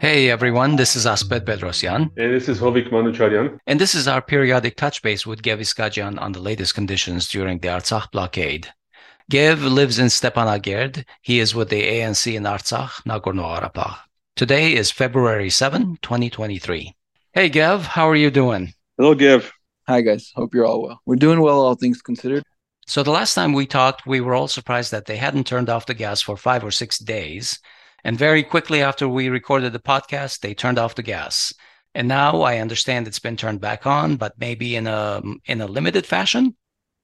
Hey everyone, this is Asbed Bedrossian. And this is Hovik Manucharyan. And this is our periodic touch base with Gev Iskajyan on the latest conditions during the Artsakh blockade. Gev lives in Stepanakert. He is with the ANC in Artsakh, Nagorno-Karabakh. Today is February 7, 2023. Hey Gev, how are you doing? Hello, Gev. Hi guys, hope you're all well. We're doing well, all things considered. So the last time we talked, we were all surprised that they hadn't turned off the gas for five or six days. And very quickly after we recorded the podcast, they turned off the gas. And now I understand it's been turned back on, but maybe in a in a limited fashion.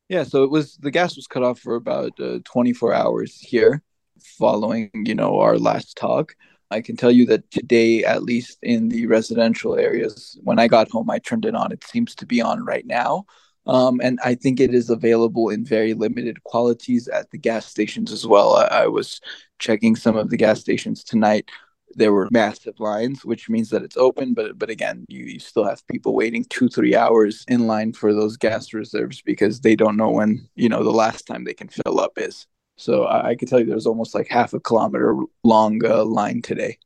Yeah, so it was the gas was cut off for about uh, 24 hours here, following you know our last talk. I can tell you that today, at least in the residential areas, when I got home, I turned it on. It seems to be on right now. Um, and I think it is available in very limited qualities at the gas stations as well. I, I was checking some of the gas stations tonight. There were massive lines, which means that it's open, but but again, you, you still have people waiting two, three hours in line for those gas reserves because they don't know when, you know, the last time they can fill up is. So I, I can tell you there's almost like half a kilometer long uh, line today.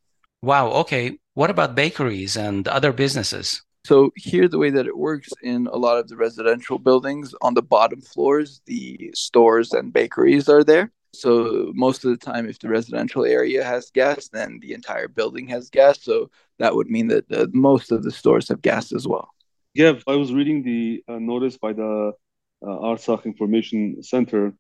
Wow. Okay. What about bakeries and other businesses? So here, the way that it works in a lot of the residential buildings, on the bottom floors, the stores and bakeries are there. So most of the time, if the residential area has gas, then the entire building has gas. So that would mean that most of the stores have gas as well. Yeah, I was reading the uh, notice by the uh, Artsakh Information Center,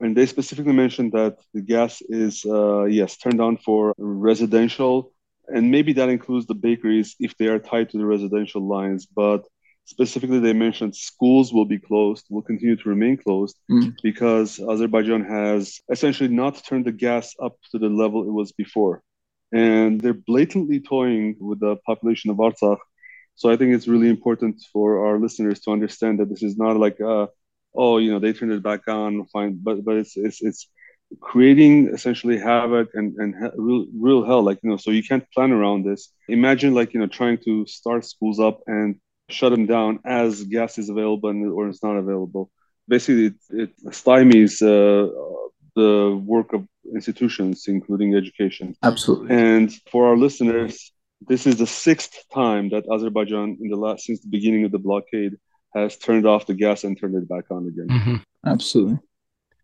and they specifically mentioned that the gas is uh, yes turned on for residential and maybe that includes the bakeries if they are tied to the residential lines. But specifically, they mentioned schools will be closed, will continue to remain closed mm. because Azerbaijan has essentially not turned the gas up to the level it was before. And they're blatantly toying with the population of Artsakh. So I think it's really important for our listeners to understand that this is not like, uh, oh, you know, they turned it back on, fine, but but it's it's it's creating essentially havoc and, and real, real hell like you know so you can't plan around this. Imagine like you know trying to start schools up and shut them down as gas is available and, or it's not available. Basically it, it stymies uh, the work of institutions including education. Absolutely. And for our listeners this is the sixth time that azerbaijan in the last since the beginning of the blockade has turned off the gas and turned it back on again. Mm-hmm. absolutely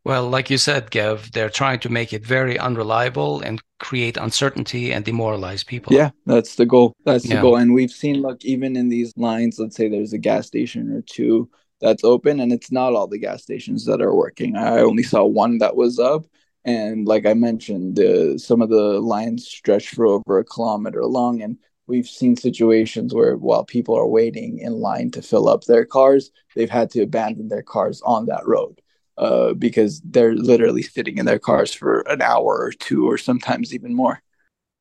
well, like you said, Gev, they're trying to make it very unreliable and create uncertainty and demoralize people. Yeah, that's the goal. That's yeah. the goal. And we've seen, like, even in these lines, let's say there's a gas station or two that's open, and it's not all the gas stations that are working. I only saw one that was up. And like I mentioned, uh, some of the lines stretch for over a kilometer long. And we've seen situations where while people are waiting in line to fill up their cars, they've had to abandon their cars on that road uh, because they're literally sitting in their cars for an hour or two, or sometimes even more.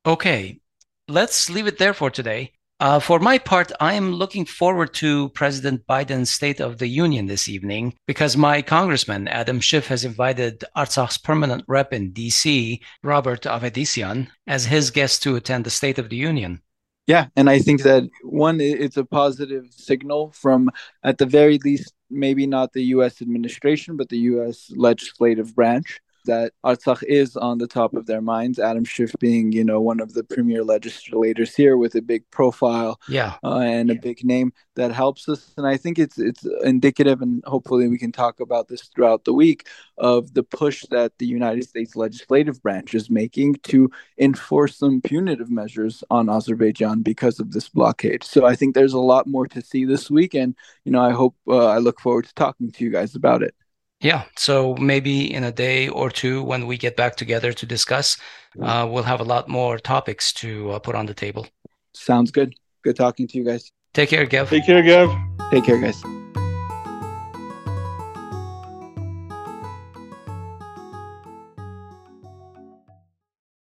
Okay, let's leave it there for today. Uh, for my part, I am looking forward to President Biden's State of the Union this evening because my congressman, Adam Schiff, has invited Artsakh's permanent rep in DC, Robert Avetisyan, as his guest to attend the State of the Union. Yeah, and I think that one, it's a positive signal from, at the very least, maybe not the U.S. administration, but the U.S. legislative branch that Artsakh is on the top of their minds. Adam Schiff being, you know, one of the premier legislators here with a big profile, yeah, uh, and a big name that helps us. And I think it's it's indicative, and hopefully we can talk about this throughout the week of the push that the United States legislative branch is making to enforce some punitive measures on Azerbaijan because of this blockade. So I think there's a lot more to see this week, and you know, I hope uh, I look forward to talking to you guys about it. Yeah. So maybe in a day or two, when we get back together to discuss, uh, we'll have a lot more topics to uh, put on the table. Sounds good. Good talking to you guys. Take care, Gev. Take care, Gev. Take care, guys.